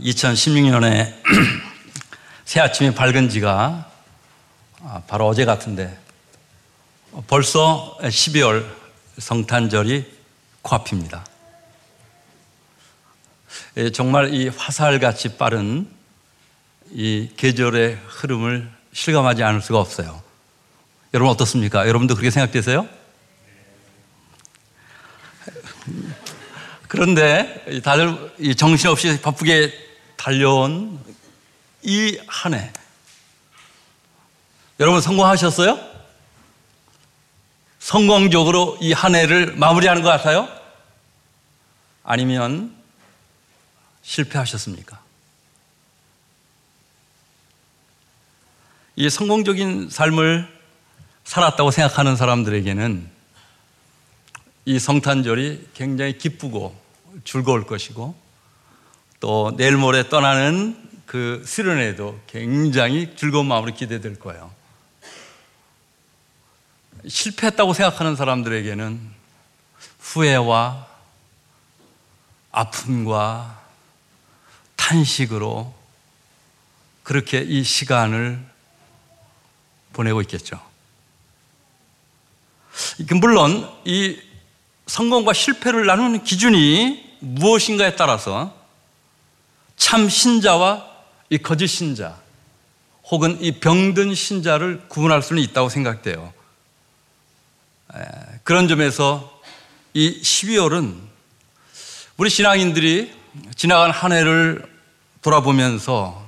2016년에 새 아침이 밝은 지가 아, 바로 어제 같은데 벌써 12월 성탄절이 코앞입니다. 예, 정말 이 화살같이 빠른 이 계절의 흐름을 실감하지 않을 수가 없어요. 여러분 어떻습니까? 여러분도 그렇게 생각되세요? 그런데 다들 정신없이 바쁘게 달려온 이 한 해. 여러분 성공하셨어요? 성공적으로 이 한 해를 마무리하는 것 같아요? 아니면 실패하셨습니까? 이 성공적인 삶을 살았다고 생각하는 사람들에게는 이 성탄절이 굉장히 기쁘고 즐거울 것이고 또 내일 모레 떠나는 그 수련회도 굉장히 즐거운 마음으로 기대될 거예요. 실패했다고 생각하는 사람들에게는 후회와 아픔과 탄식으로 그렇게 이 시간을 보내고 있겠죠. 물론 이 성공과 실패를 나누는 기준이 무엇인가에 따라서 참 신자와 이 거짓 신자 혹은 이 병든 신자를 구분할 수는 있다고 생각돼요. 그런 점에서 이 12월은 우리 신앙인들이 지나간 한 해를 돌아보면서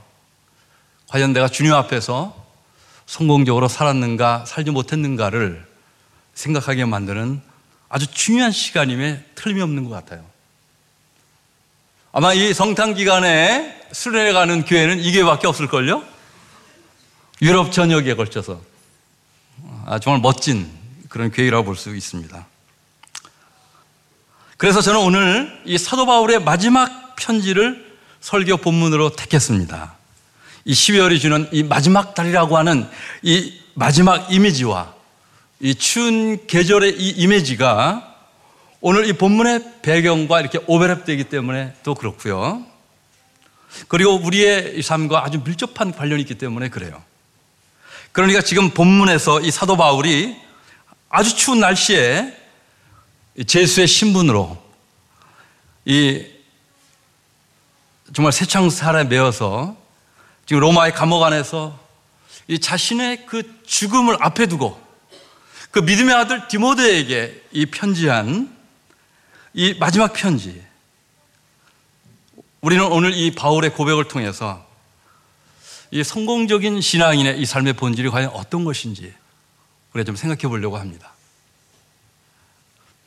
과연 내가 주님 앞에서 성공적으로 살았는가, 살지 못했는가를 생각하게 만드는 아주 중요한 시간임에 틀림이 없는 것 같아요. 아마 이 성탄 기간에 수련회 가는 교회는 이 교회밖에 없을걸요? 유럽 전역에 걸쳐서. 아, 정말 멋진 그런 교회라고 볼 수 있습니다. 그래서 저는 오늘 이 사도 바울의 마지막 편지를 설교 본문으로 택했습니다. 이 12월이 주는 이 마지막 달이라고 하는 이 마지막 이미지와 이 추운 계절의 이 이미지가 오늘 이 본문의 배경과 이렇게 오버랩되기 때문에 또 그렇고요. 그리고 우리의 삶과 아주 밀접한 관련이 있기 때문에 그래요. 그러니까 지금 본문에서 이 사도 바울이 아주 추운 날씨에 제수의 신분으로 이 정말 새창살에 매어서 지금 로마의 감옥 안에서 이 자신의 그 죽음을 앞에 두고 그 믿음의 아들 디모데에게 이 편지한 이 마지막 편지. 우리는 오늘 이 바울의 고백을 통해서 이 성공적인 신앙인의 이 삶의 본질이 과연 어떤 것인지 우리가 좀 생각해 보려고 합니다.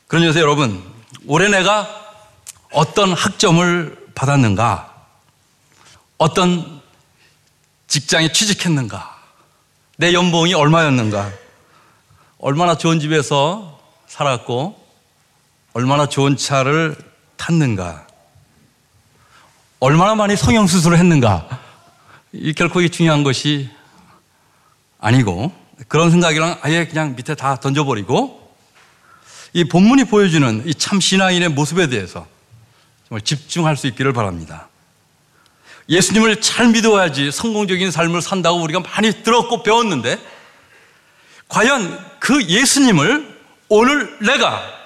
그러면서 여러분, 올해 내가 어떤 학점을 받았는가? 어떤 직장에 취직했는가? 내 연봉이 얼마였는가? 얼마나 좋은 집에서 살았고, 얼마나 좋은 차를 탔는가? 얼마나 많이 성형수술을 했는가? 이 결코 이 중요한 것이 아니고, 그런 생각이랑 아예 그냥 밑에 다 던져버리고, 이 본문이 보여주는 이 참 신앙인의 모습에 대해서 정말 집중할 수 있기를 바랍니다. 예수님을 잘 믿어야지 성공적인 삶을 산다고 우리가 많이 들었고 배웠는데 과연 그 예수님을 오늘 내가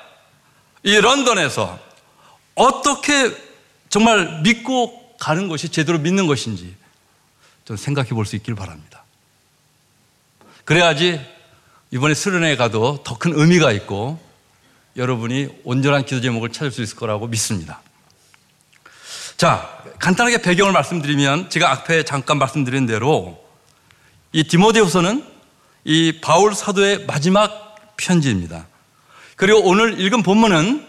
이 런던에서 어떻게 정말 믿고 가는 것이 제대로 믿는 것인지 좀 생각해 볼 수 있길 바랍니다. 그래야지 이번에 수련회 가도 더 큰 의미가 있고 여러분이 온전한 기도 제목을 찾을 수 있을 거라고 믿습니다. 자, 간단하게 배경을 말씀드리면 제가 앞에 잠깐 말씀드린 대로 이 디모데후서는 이 바울 사도의 마지막 편지입니다. 그리고 오늘 읽은 본문은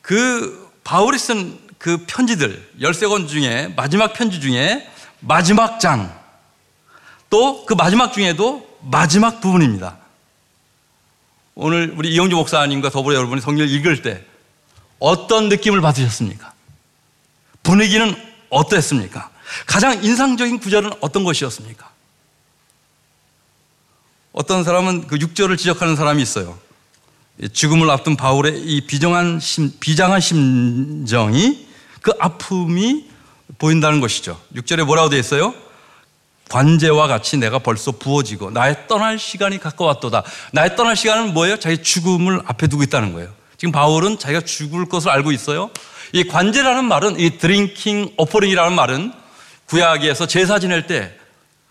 그 바울이 쓴 그 편지들 13권 중에 마지막 편지 중에 마지막 장 또 그 마지막 중에도 마지막 부분입니다. 오늘 우리 이영주 목사님과 더불어 여러분이 성경을 읽을 때 어떤 느낌을 받으셨습니까? 분위기는 어땠습니까? 가장 인상적인 구절은 어떤 것이었습니까? 어떤 사람은 그 6절을 지적하는 사람이 있어요. 죽음을 앞둔 바울의 이 비정한 심, 비장한 심정이 그 아픔이 보인다는 것이죠. 6절에 뭐라고 되어 있어요? 관제와 같이 내가 벌써 부어지고 나의 떠날 시간이 가까웠도다. 나의 떠날 시간은 뭐예요? 자기 죽음을 앞에 두고 있다는 거예요. 지금 바울은 자기가 죽을 것을 알고 있어요. 이 관제라는 말은 이 drinking offering이라는 말은 구약에서 제사 지낼 때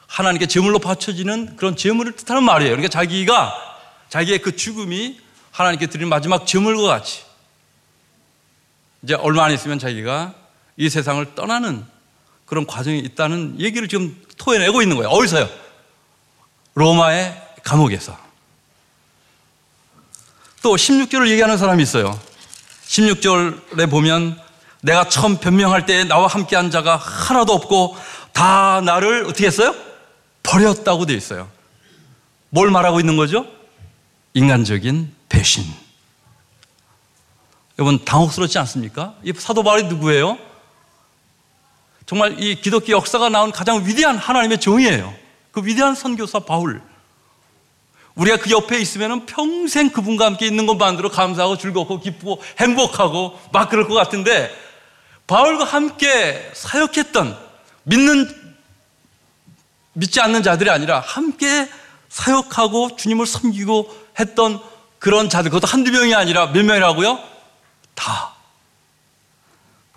하나님께 제물로 바쳐지는 그런 제물을 뜻하는 말이에요. 그러니까 자기가 자기의 그 죽음이 하나님께 드린 마지막 제물과 같이 이제 얼마 안 있으면 자기가 이 세상을 떠나는 그런 과정이 있다는 얘기를 지금 토해내고 있는 거예요. 어디서요? 로마의 감옥에서. 또 16절을 얘기하는 사람이 있어요. 16절에 보면 내가 처음 변명할 때 나와 함께 한 자가 하나도 없고 다 나를 어떻게 했어요? 버렸다고 되어 있어요. 뭘 말하고 있는 거죠? 인간적인 배신. 여러분 당혹스럽지 않습니까? 이 사도 바울이 누구예요? 정말 이 기독교 역사가 나온 가장 위대한 하나님의 종이에요. 그 위대한 선교사 바울. 우리가 그 옆에 있으면 평생 그분과 함께 있는 것만으로 감사하고 즐겁고 기쁘고 행복하고 막 그럴 것 같은데 바울과 함께 사역했던 믿는 믿지 않는 자들이 아니라 함께 사역하고 주님을 섬기고 했던 그런 자들 그것도 한두 명이 아니라 몇 명이라고요? 다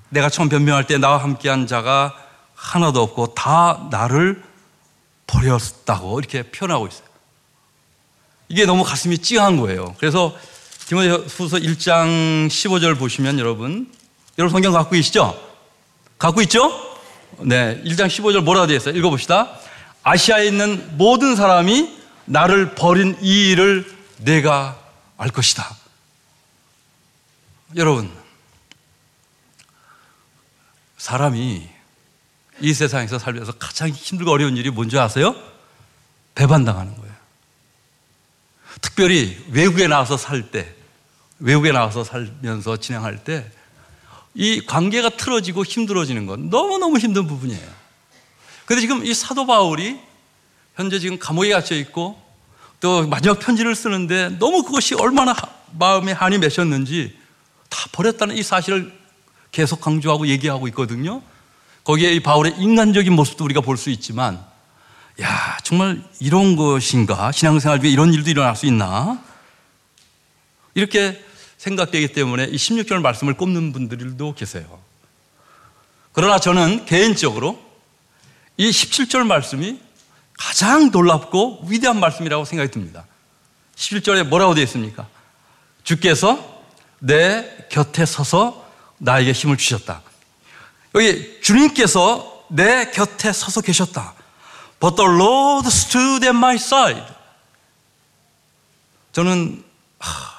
내가 처음 변명할 때 나와 함께한 자가 하나도 없고 다 나를 버렸다고 이렇게 표현하고 있어요. 이게 너무 가슴이 찡한 거예요. 그래서 디모데후서 1장 15절 보시면 여러분 여러분 성경 갖고 계시죠? 갖고 있죠? 네, 1장 15절 뭐라고 되어 있어요? 읽어봅시다. 아시아에 있는 모든 사람이 나를 버린 이 일을 내가 알 것이다. 여러분, 사람이 이 세상에서 살면서 가장 힘들고 어려운 일이 뭔지 아세요? 배반당하는 거예요. 특별히 외국에 나와서 살 때, 외국에 나와서 살면서 진행할 때, 이 관계가 틀어지고 힘들어지는 건 너무너무 힘든 부분이에요. 근데 지금 이 사도 바울이 현재 지금 감옥에 갇혀 있고 또 마지막 편지를 쓰는데 너무 그것이 얼마나 마음에 한이 맺혔는지 다 버렸다는 이 사실을 계속 강조하고 얘기하고 있거든요. 거기에 이 바울의 인간적인 모습도 우리가 볼 수 있지만, 야, 정말 이런 것인가? 신앙생활 중에 이런 일도 일어날 수 있나? 이렇게 생각되기 때문에 이 16절 말씀을 꼽는 분들도 계세요. 그러나 저는 개인적으로 이 17절 말씀이 가장 놀랍고 위대한 말씀이라고 생각이 듭니다. 11절에 뭐라고 되어 있습니까? 주께서 내 곁에 서서 나에게 힘을 주셨다. 여기 주님께서 내 곁에 서서 계셨다. But the Lord stood at my side. 저는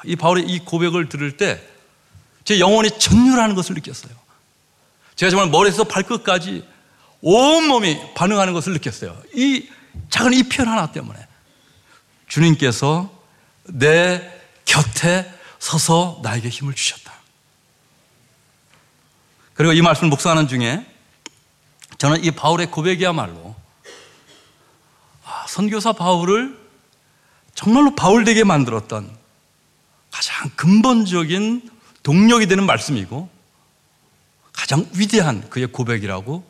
이 바울의 이 고백을 들을 때 제 영혼이 전율하는 것을 느꼈어요. 제가 정말 머리에서 발끝까지 온몸이 반응하는 것을 느꼈어요. 이 작은 이 표현 하나 때문에 주님께서 내 곁에 서서 나에게 힘을 주셨다. 그리고 이 말씀을 묵상하는 중에 저는 이 바울의 고백이야말로 아, 선교사 바울을 정말로 바울 되게 만들었던 가장 근본적인 동력이 되는 말씀이고 가장 위대한 그의 고백이라고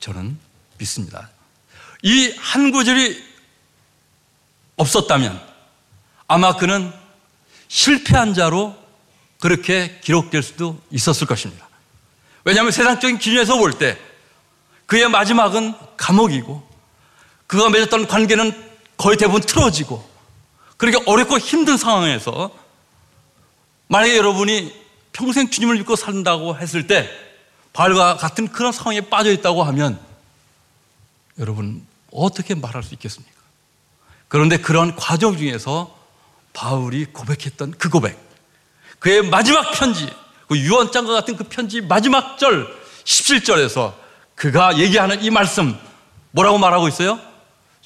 저는 믿습니다. 이 한 구절이 없었다면 아마 그는 실패한 자로 그렇게 기록될 수도 있었을 것입니다. 왜냐하면 세상적인 기준에서 볼 때 그의 마지막은 감옥이고 그가 맺었던 관계는 거의 대부분 틀어지고 그렇게 어렵고 힘든 상황에서 만약에 여러분이 평생 주님을 믿고 산다고 했을 때 바울과 같은 그런 상황에 빠져 있다고 하면 여러분 어떻게 말할 수 있겠습니까? 그런데 그런 과정 중에서 바울이 고백했던 그 고백, 그의 마지막 편지, 그 유언장과 같은 그 편지 마지막 절 17절에서 그가 얘기하는 이 말씀 뭐라고 말하고 있어요?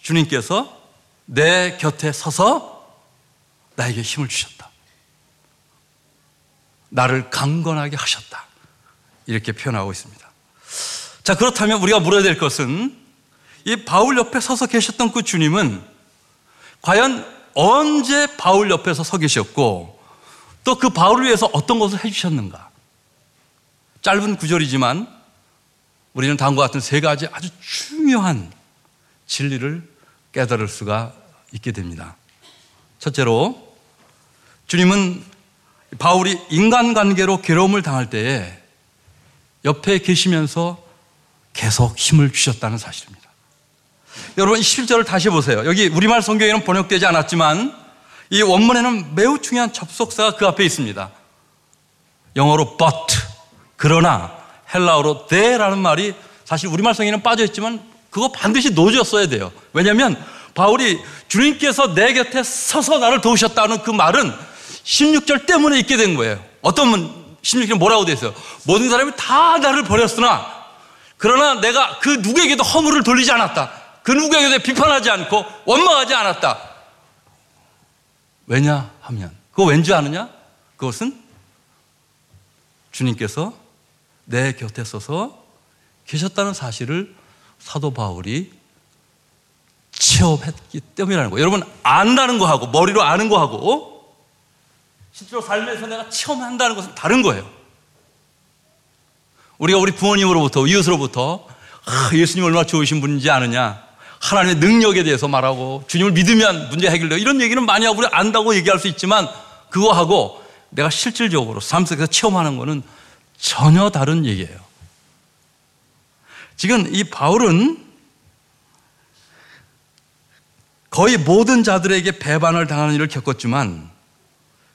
주님께서 내 곁에 서서 나에게 힘을 주셨다. 나를 강건하게 하셨다. 이렇게 표현하고 있습니다. 자, 그렇다면 우리가 물어야 될 것은 이 바울 옆에 서서 계셨던 그 주님은 과연 언제 바울 옆에서 서 계셨고 또 그 바울을 위해서 어떤 것을 해주셨는가? 짧은 구절이지만 우리는 다음과 같은 세 가지 아주 중요한 진리를 깨달을 수가 있게 됩니다. 첫째로 주님은 바울이 인간관계로 괴로움을 당할 때에 옆에 계시면서 계속 힘을 주셨다는 사실입니다. 여러분 11절을 다시 보세요. 여기 우리말 성경에는 번역되지 않았지만 이 원문에는 매우 중요한 접속사가 그 앞에 있습니다. 영어로 but 그러나 헬라어로 the라는 말이 사실 우리말 성경에는 빠져 있지만 그거 반드시 놓아줘야 돼요. 왜냐하면 바울이 주님께서 내 곁에 서서 나를 도우셨다는 그 말은 16절 때문에 있게 된 거예요. 어떤 분 16절 뭐라고 돼 있어요? 모든 사람이 다 나를 버렸으나 그러나 내가 그 누구에게도 허물을 돌리지 않았다. 그 누구에게도 비판하지 않고 원망하지 않았다. 왜냐 하면 그거 왠지 아느냐? 그것은 주님께서 내 곁에 서서 계셨다는 사실을 사도 바울이 체험했기 때문이라는 거예요. 여러분 안다는 거하고 머리로 아는 거하고 실제로 삶에서 내가 체험한다는 것은 다른 거예요. 우리가 우리 부모님으로부터 이웃으로부터 아, 예수님 얼마나 좋으신 분인지 아느냐 하나님의 능력에 대해서 말하고 주님을 믿으면 문제 해결돼요. 이런 얘기는 많이 하고 우리 안다고 얘기할 수 있지만 그거하고 내가 실질적으로 삶 속에서 체험하는 거는 전혀 다른 얘기예요. 지금 이 바울은 거의 모든 자들에게 배반을 당하는 일을 겪었지만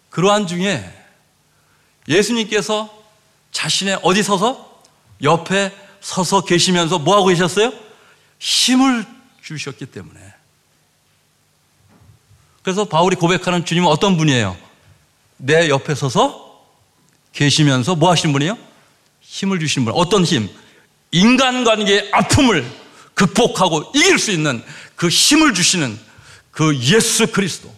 그러한 중에 예수님께서 자신의 어디 서서 옆에 서서 계시면서 뭐 하고 계셨어요? 힘을 주셨기 때문에. 그래서 바울이 고백하는 주님은 어떤 분이에요? 내 옆에 서서 계시면서 뭐 하시는 분이에요? 힘을 주시는 분. 어떤 힘? 인간관계의 아픔을 극복하고 이길 수 있는 그 힘을 주시는 그 예수 그리스도.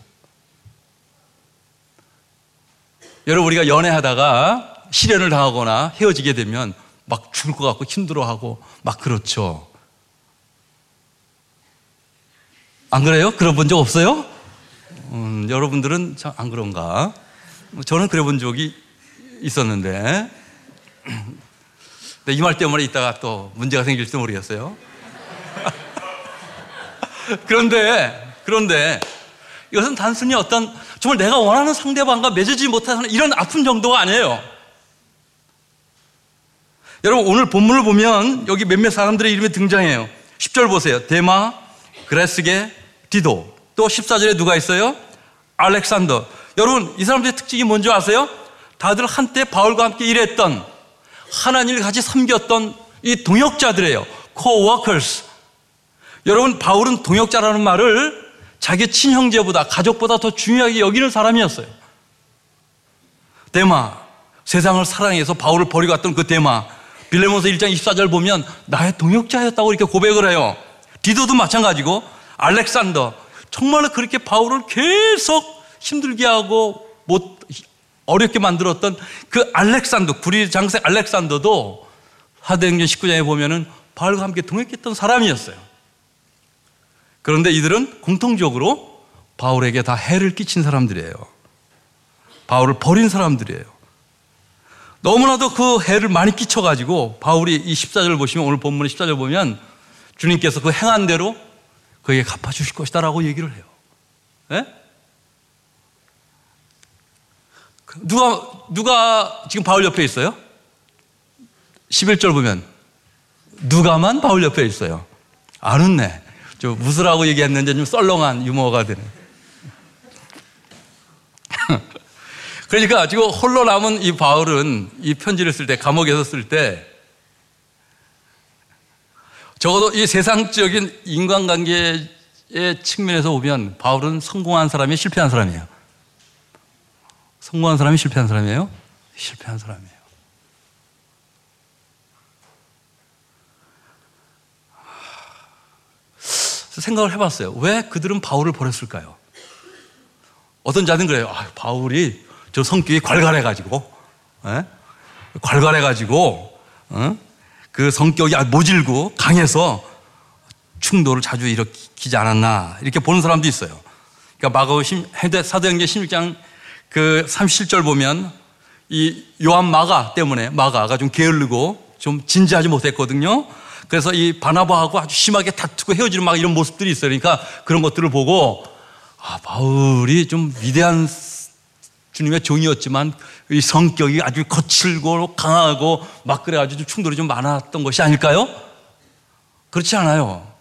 여러분, 우리가 연애하다가 시련을 당하거나 헤어지게 되면 막 죽을 것 같고 힘들어하고 막 그렇죠. 안 그래요? 그래 본 적 없어요? 음, 여러분들은 참안 그런가? 저는 그래 본 적이 있었는데, 이 말 때문에 이따가 또 문제가 생길지도 모르겠어요. 그런데, 그런데 이것은 단순히 어떤 정말 내가 원하는 상대방과 맺어지지 못하는 이런 아픈 정도가 아니에요. 여러분, 오늘 본문을 보면 여기 몇몇 사람들의 이름이 등장해요. 10절 보세요. 데마, 그레스게, 디도. 또 14절에 누가 있어요? 알렉산더. 여러분, 이 사람들의 특징이 뭔지 아세요? 다들 한때 바울과 함께 일했던 하나님을 같이 섬겼던 이 동역자들이에요. co-workers. 여러분, 바울은 동역자라는 말을 자기 친형제보다, 가족보다 더 중요하게 여기는 사람이었어요. 데마. 세상을 사랑해서 바울을 버리고 갔던 그 데마. 빌레몬서 1장 24절 보면 나의 동역자였다고 이렇게 고백을 해요. 디도도 마찬가지고 알렉산더 정말로 그렇게 바울을 계속 힘들게 하고 못 어렵게 만들었던 그 알렉산더 구리 장세 알렉산더도 사도행전 19장에 보면은 바울과 함께 동역했던 사람이었어요. 그런데 이들은 공통적으로 바울에게 다 해를 끼친 사람들이에요. 바울을 버린 사람들이에요. 너무나도 그 해를 많이 끼쳐가지고 바울이 이 14절을 보시면 오늘 본문의 14절 보면 주님께서 그 행한 대로 그에게 갚아주실 것이다라고 얘기를 해요. 네? 누가, 누가 지금 바울 옆에 있어요? 11절 보면 누가만 바울 옆에 있어요. 안 웃네. 좀 웃으라고 얘기했는데 좀 썰렁한 유머가 되네. 그러니까 지금 홀로 남은 이 바울은 이 편지를 쓸 때, 감옥에서 쓸 때, 적어도 이 세상적인 인간관계의 측면에서 보면 바울은 성공한 사람이 실패한 사람이에요. 성공한 사람이 실패한 사람이에요? 실패한 사람이에요. 생각을 해봤어요. 왜 그들은 바울을 버렸을까요? 어떤 자는 그래요. 아, 바울이 저 성격이 괄괄해가지고, 에? 괄괄해가지고, 어? 그 성격이 모질고 강해서 충돌을 자주 일으키지 않았나 이렇게 보는 사람도 있어요. 그러니까 마가오 사도행전 16장 그 37절 보면 이 요한 마가 때문에 마가가 좀 게을르고 좀 진지하지 못했거든요. 그래서 이 바나바하고 아주 심하게 다투고 헤어지는 막 이런 모습들이 있어요. 그러니까 그런 것들을 보고 아, 바울이 좀 위대한 주님의 종이었지만 이 성격이 아주 거칠고 강하고 막 그래가지고 충돌이 좀 많았던 것이 아닐까요? 그렇지 않아요.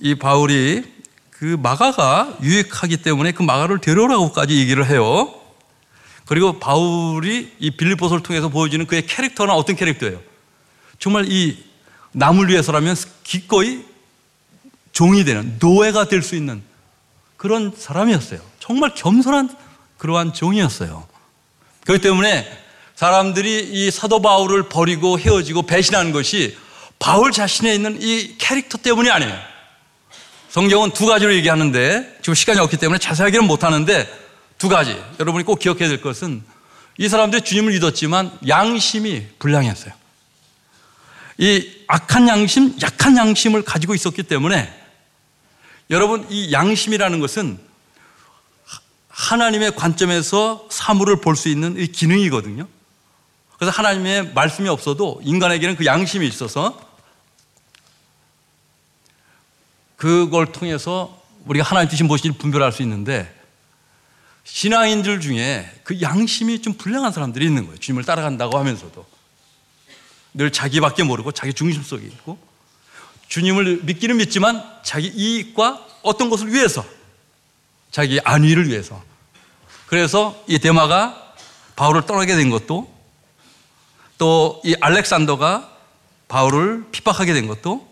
이 바울이 그 마가가 유익하기 때문에 그 마가를 데려오라고까지 얘기를 해요. 그리고 바울이 이 빌립보서를 통해서 보여주는 그의 캐릭터는 어떤 캐릭터예요? 정말 이 남을 위해서라면 기꺼이 종이 되는 노예가 될 수 있는 그런 사람이었어요. 정말 겸손한 그러한 종이었어요. 그렇기 때문에 사람들이 이 사도 바울을 버리고 헤어지고 배신하는 것이 바울 자신에 있는 이 캐릭터 때문이 아니에요. 성경은 두 가지로 얘기하는데 지금 시간이 없기 때문에 자세하게는 못하는데 두 가지. 여러분이 꼭 기억해야 될 것은 이 사람들이 주님을 믿었지만 양심이 불량했어요. 이 악한 양심, 약한 양심을 가지고 있었기 때문에 여러분 이 양심이라는 것은 하나님의 관점에서 사물을 볼 수 있는 이 기능이거든요. 그래서 하나님의 말씀이 없어도 인간에게는 그 양심이 있어서 그걸 통해서 우리가 하나님 뜻이 무엇인지 분별할 수 있는데 신앙인들 중에 그 양심이 좀 불량한 사람들이 있는 거예요. 주님을 따라간다고 하면서도 늘 자기밖에 모르고 자기 중심 속에 있고 주님을 믿기는 믿지만 자기 이익과 어떤 것을 위해서 자기 안위를 위해서 그래서 이 대마가 바울을 떠나게 된 것도 또 이 알렉산더가 바울을 핍박하게 된 것도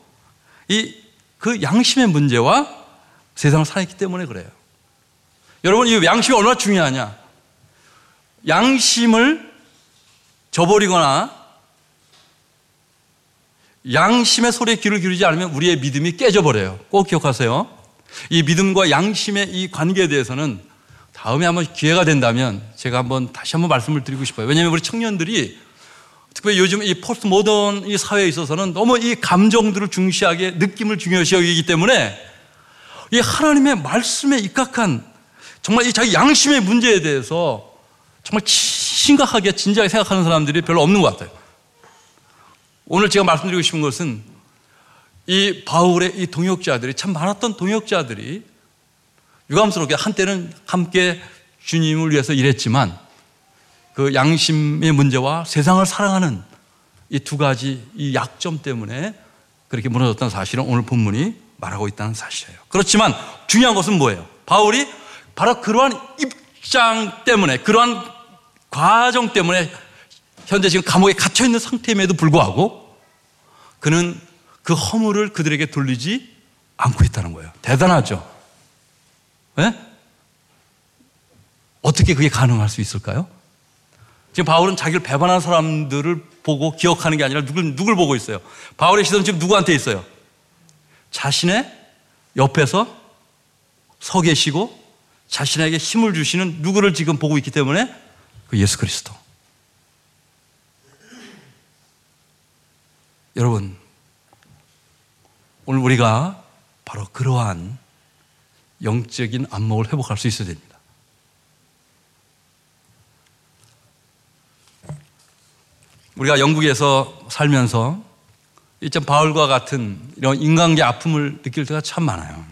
이 그 양심의 문제와 세상을 살았기 때문에 그래요. 여러분 이 양심이 얼마나 중요하냐? 양심을 저버리거나 양심의 소리에 귀를 기울이지 않으면 우리의 믿음이 깨져버려요. 꼭 기억하세요. 이 믿음과 양심의 이 관계에 대해서는 다음에 한번 기회가 된다면 제가 한번 다시 한번 말씀을 드리고 싶어요. 왜냐하면 우리 청년들이 특별히 요즘 이 포스트 모던 이 사회에 있어서는 너무 이 감정들을 중시하게 느낌을 중요시 여기기 때문에 이 하나님의 말씀에 입각한 정말 이 자기 양심의 문제에 대해서 정말 심각하게 진지하게 생각하는 사람들이 별로 없는 것 같아요. 오늘 제가 말씀드리고 싶은 것은 이 바울의 이 동역자들이 참 많았던 동역자들이 유감스럽게 한때는 함께 주님을 위해서 일했지만 그 양심의 문제와 세상을 사랑하는 이 두 가지 이 약점 때문에 그렇게 무너졌다는 사실은 오늘 본문이 말하고 있다는 사실이에요. 그렇지만 중요한 것은 뭐예요? 바울이 바로 그러한 입장 때문에 그러한 과정 때문에 현재 지금 감옥에 갇혀 있는 상태임에도 불구하고 그는 그 허물을 그들에게 돌리지 않고 있다는 거예요. 대단하죠? 네? 어떻게 그게 가능할 수 있을까요? 지금 바울은 자기를 배반한 사람들을 보고 기억하는 게 아니라 누굴, 누굴 보고 있어요? 바울의 시선은 지금 누구한테 있어요? 자신의 옆에서 서 계시고 자신에게 힘을 주시는 누구를 지금 보고 있기 때문에 그 예수 그리스도. 여러분, 오늘 우리가 바로 그러한 영적인 안목을 회복할 수 있어야 됩니다. 우리가 영국에서 살면서 이점 바울과 같은 이런 인간계 아픔을 느낄 때가 참 많아요.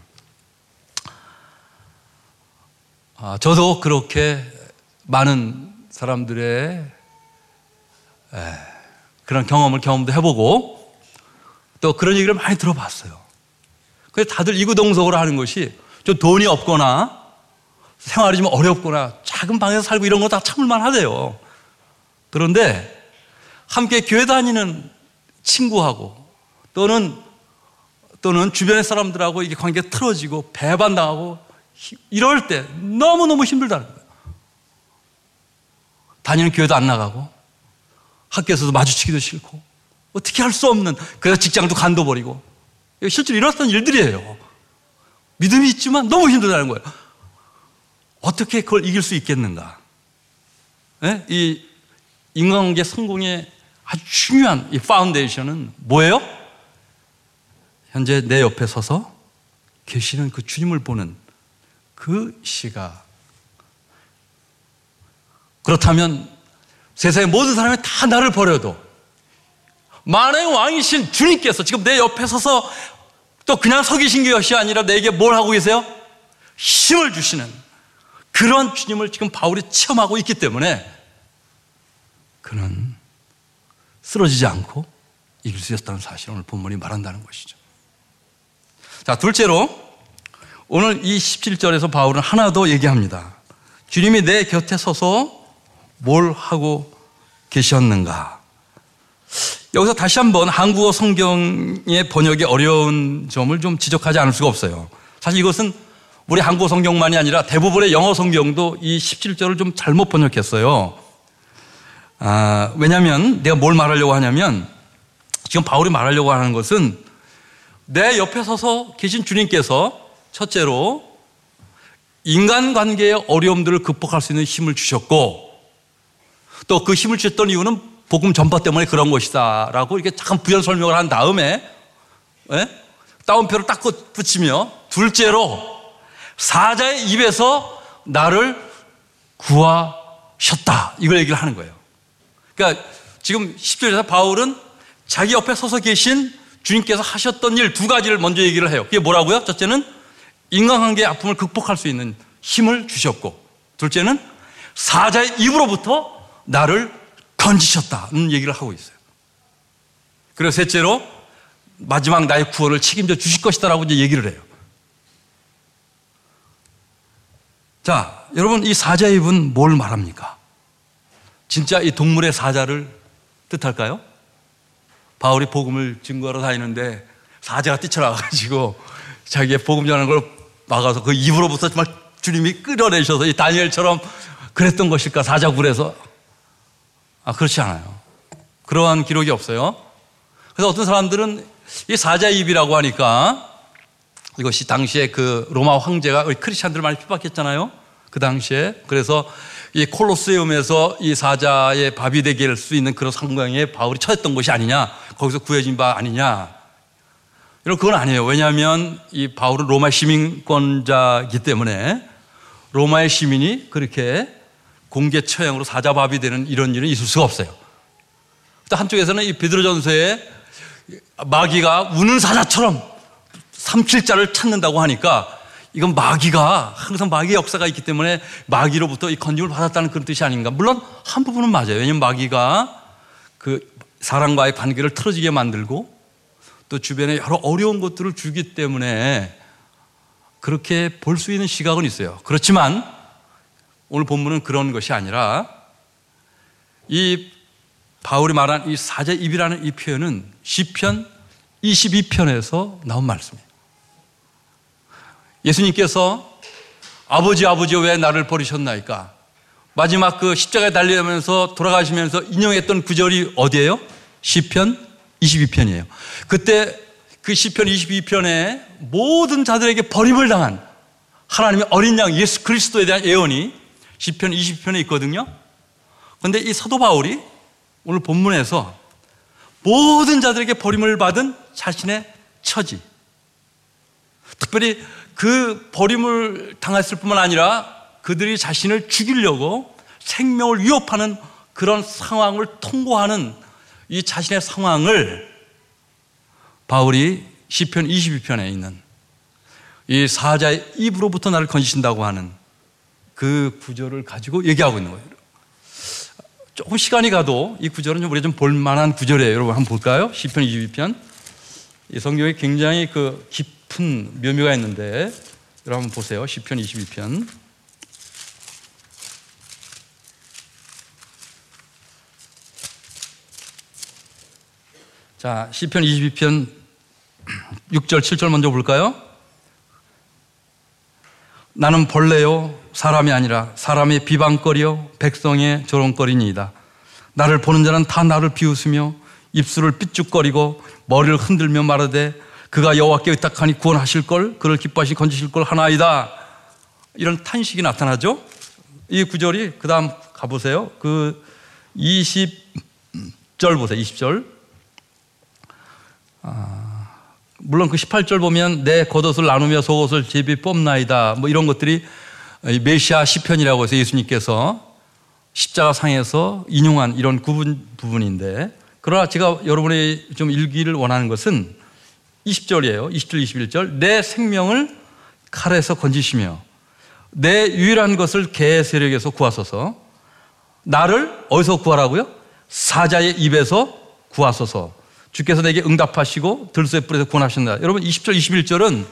아, 저도 그렇게 많은 사람들의 에, 그런 경험을 경험도 해보고 또 그런 얘기를 많이 들어봤어요. 그래서 다들 이구동성으로 하는 것이 좀 돈이 없거나 생활이 좀 어렵거나 작은 방에서 살고 이런 거 다 참을만 하대요. 그런데 함께 교회 다니는 친구하고 또는 또는 주변의 사람들하고 이게 관계가 틀어지고 배반당하고 이럴 때 너무너무 힘들다는 거예요. 다니는 교회도 안 나가고 학교에서도 마주치기도 싫고 어떻게 할 수 없는 그래서 직장도 간둬버리고 실제로 일어났던 일들이에요. 믿음이 있지만 너무 힘들다는 거예요. 어떻게 그걸 이길 수 있겠는가? 네? 이 인간관계 성공의 아주 중요한 이 파운데이션은 뭐예요? 현재 내 옆에 서서 계시는 그 주님을 보는 그 시각. 그렇다면 세상의 모든 사람이 다 나를 버려도 만왕의 왕이신 주님께서 지금 내 옆에 서서 또 그냥 서 계신 것이 아니라 내게 뭘 하고 계세요? 힘을 주시는 그런 주님을 지금 바울이 체험하고 있기 때문에 그는 쓰러지지 않고 이길 수 있었다는 사실을 오늘 본문이 말한다는 것이죠. 자, 둘째로 오늘 이 17절에서 바울은 하나 더 얘기합니다. 주님이 내 곁에 서서 뭘 하고 계셨는가? 여기서 다시 한번 한국어 성경의 번역이 어려운 점을 좀 지적하지 않을 수가 없어요. 사실 이것은 우리 한국어 성경만이 아니라 대부분의 영어 성경도 이 17절을 좀 잘못 번역했어요. 아, 왜냐하면 내가 뭘 말하려고 하냐면 지금 바울이 말하려고 하는 것은 내 옆에 서서 계신 주님께서 첫째로 인간 관계의 어려움들을 극복할 수 있는 힘을 주셨고 또 그 힘을 주셨던 이유는 복음 전파 때문에 그런 것이다 라고 이렇게 잠깐 부연 설명을 한 다음에 예? 따옴표를 딱 붙이며 둘째로 사자의 입에서 나를 구하셨다 이걸 얘기를 하는 거예요 그러니까 지금 10절에서 바울은 자기 옆에 서서 계신 주님께서 하셨던 일 두 가지를 먼저 얘기를 해요. 그게 뭐라고요? 첫째는 인간관계의 아픔을 극복할 수 있는 힘을 주셨고, 둘째는 사자의 입으로부터 나를 건지셨다는 얘기를 하고 있어요. 그리고 셋째로 마지막 나의 구원을 책임져 주실 것이다라고 이제 얘기를 해요. 자, 여러분 이 사자의 입은 뭘 말합니까? 진짜 이 동물의 사자를 뜻할까요? 바울이 복음을 증거하러 다니는데 사자가 뛰쳐나가가지고 자기의 복음 전하는 걸 막아서 그 입으로부터 정말 주님이 끌어내셔서 이 다니엘처럼 그랬던 것일까 사자굴에서 아 그렇지 않아요. 그러한 기록이 없어요. 그래서 어떤 사람들은 이 사자 입이라고 하니까 이것이 당시에 그 로마 황제가 우리 크리스찬들을 많이 핍박했잖아요. 그 당시에 그래서 이 콜로세움에서 이 사자의 밥이 되게 할 수 있는 그런 상황에 바울이 처했던 것이 아니냐, 거기서 구해진 바 아니냐. 이런 그건 아니에요. 왜냐하면 이 바울은 로마 시민권자이기 때문에 로마의 시민이 그렇게 공개 처형으로 사자밥이 되는 이런 일은 있을 수가 없어요. 또 한쪽에서는 이 베드로 전서에 마귀가 우는 사자처럼 삼킬 자를 찾는다고 하니까 이건 마귀가 항상 마귀의 역사가 있기 때문에 마귀로부터 이 건짐을 받았다는 그런 뜻이 아닌가. 물론 한 부분은 맞아요. 왜냐하면 마귀가 그 사람과의 관계를 틀어지게 만들고 또 주변에 여러 어려운 것들을 주기 때문에 그렇게 볼 수 있는 시각은 있어요. 그렇지만 오늘 본문은 그런 것이 아니라 이 바울이 말한 이 사제 입이라는 이 표현은 시편 22편에서 나온 말씀이에요. 예수님께서 아버지 아버지 왜 나를 버리셨나이까? 마지막 그 십자가에 달리면서 돌아가시면서 인용했던 구절이 어디예요? 시편 22편이에요. 그때 그 시편 22편에 모든 자들에게 버림을 당한 하나님의 어린 양 예수 그리스도에 대한 예언이 시편 22편에 있거든요. 그런데 이 사도 바울이 오늘 본문에서 모든 자들에게 버림을 받은 자신의 처지, 특별히 그 버림을 당했을 뿐만 아니라 그들이 자신을 죽이려고 생명을 위협하는 그런 상황을 통과하는 이 자신의 상황을 바울이 시편 22편에 있는 이 사자의 입으로부터 나를 건지신다고 하는 그 구절을 가지고 얘기하고 있는 거예요. 조금 시간이 가도 이 구절은 좀 우리가 좀 볼만한 구절이에요. 여러분 한번 볼까요? 시편 22편. 이 성경에 굉장히 그 깊, 깊은 묘미가 있는데 여러분 보세요. 시편 22편. 자, 시편 22편 6절, 7절 먼저 볼까요? 나는 벌레요, 사람이 아니라 사람의 비방거리요, 백성의 조롱거리니이다. 나를 보는 자는 다 나를 비웃으며 입술을 삐죽거리고 머리를 흔들며 말하되 그가 여호와께 의탁하니 구원하실 걸 그를 기뻐하시 건지실 걸 하나이다. 이런 탄식이 나타나죠. 이 구절이 그 다음 가보세요. 그 20절 보세요. 20절. 아, 물론 그 18절 보면 내 겉옷을 나누며 속옷을 제비 뽑나이다. 뭐 이런 것들이 메시아 시편이라고 해서 예수님께서 십자가 상에서 인용한 이런 구분 부분인데 그러나 제가 여러분이 좀 읽기를 원하는 것은 20절이에요. 20절, 21절. 내 생명을 칼에서 건지시며 내 유일한 것을 개 세력에서 구하소서. 나를 어디서 구하라고요? 사자의 입에서 구하소서. 주께서 내게 응답하시고 들소의 뿔에서 구원하신다. 여러분 20절, 21절은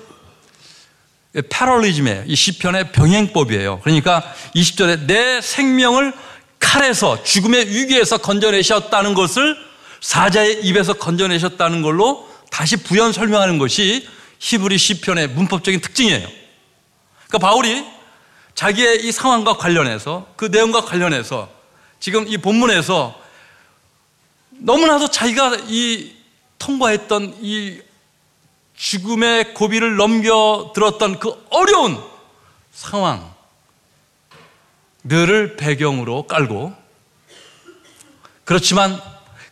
패럴리즘의 이 시편의 병행법이에요. 그러니까 20절에 내 생명을 칼에서 죽음의 위기에서 건져내셨다는 것을 사자의 입에서 건져내셨다는 걸로 다시 부연 설명하는 것이 히브리 시편의 문법적인 특징이에요. 그러니까 바울이 자기의 이 상황과 관련해서 그 내용과 관련해서 지금 이 본문에서 너무나도 자기가 이 통과했던 이 죽음의 고비를 넘겨 들었던 그 어려운 상황, 늘을 배경으로 깔고 그렇지만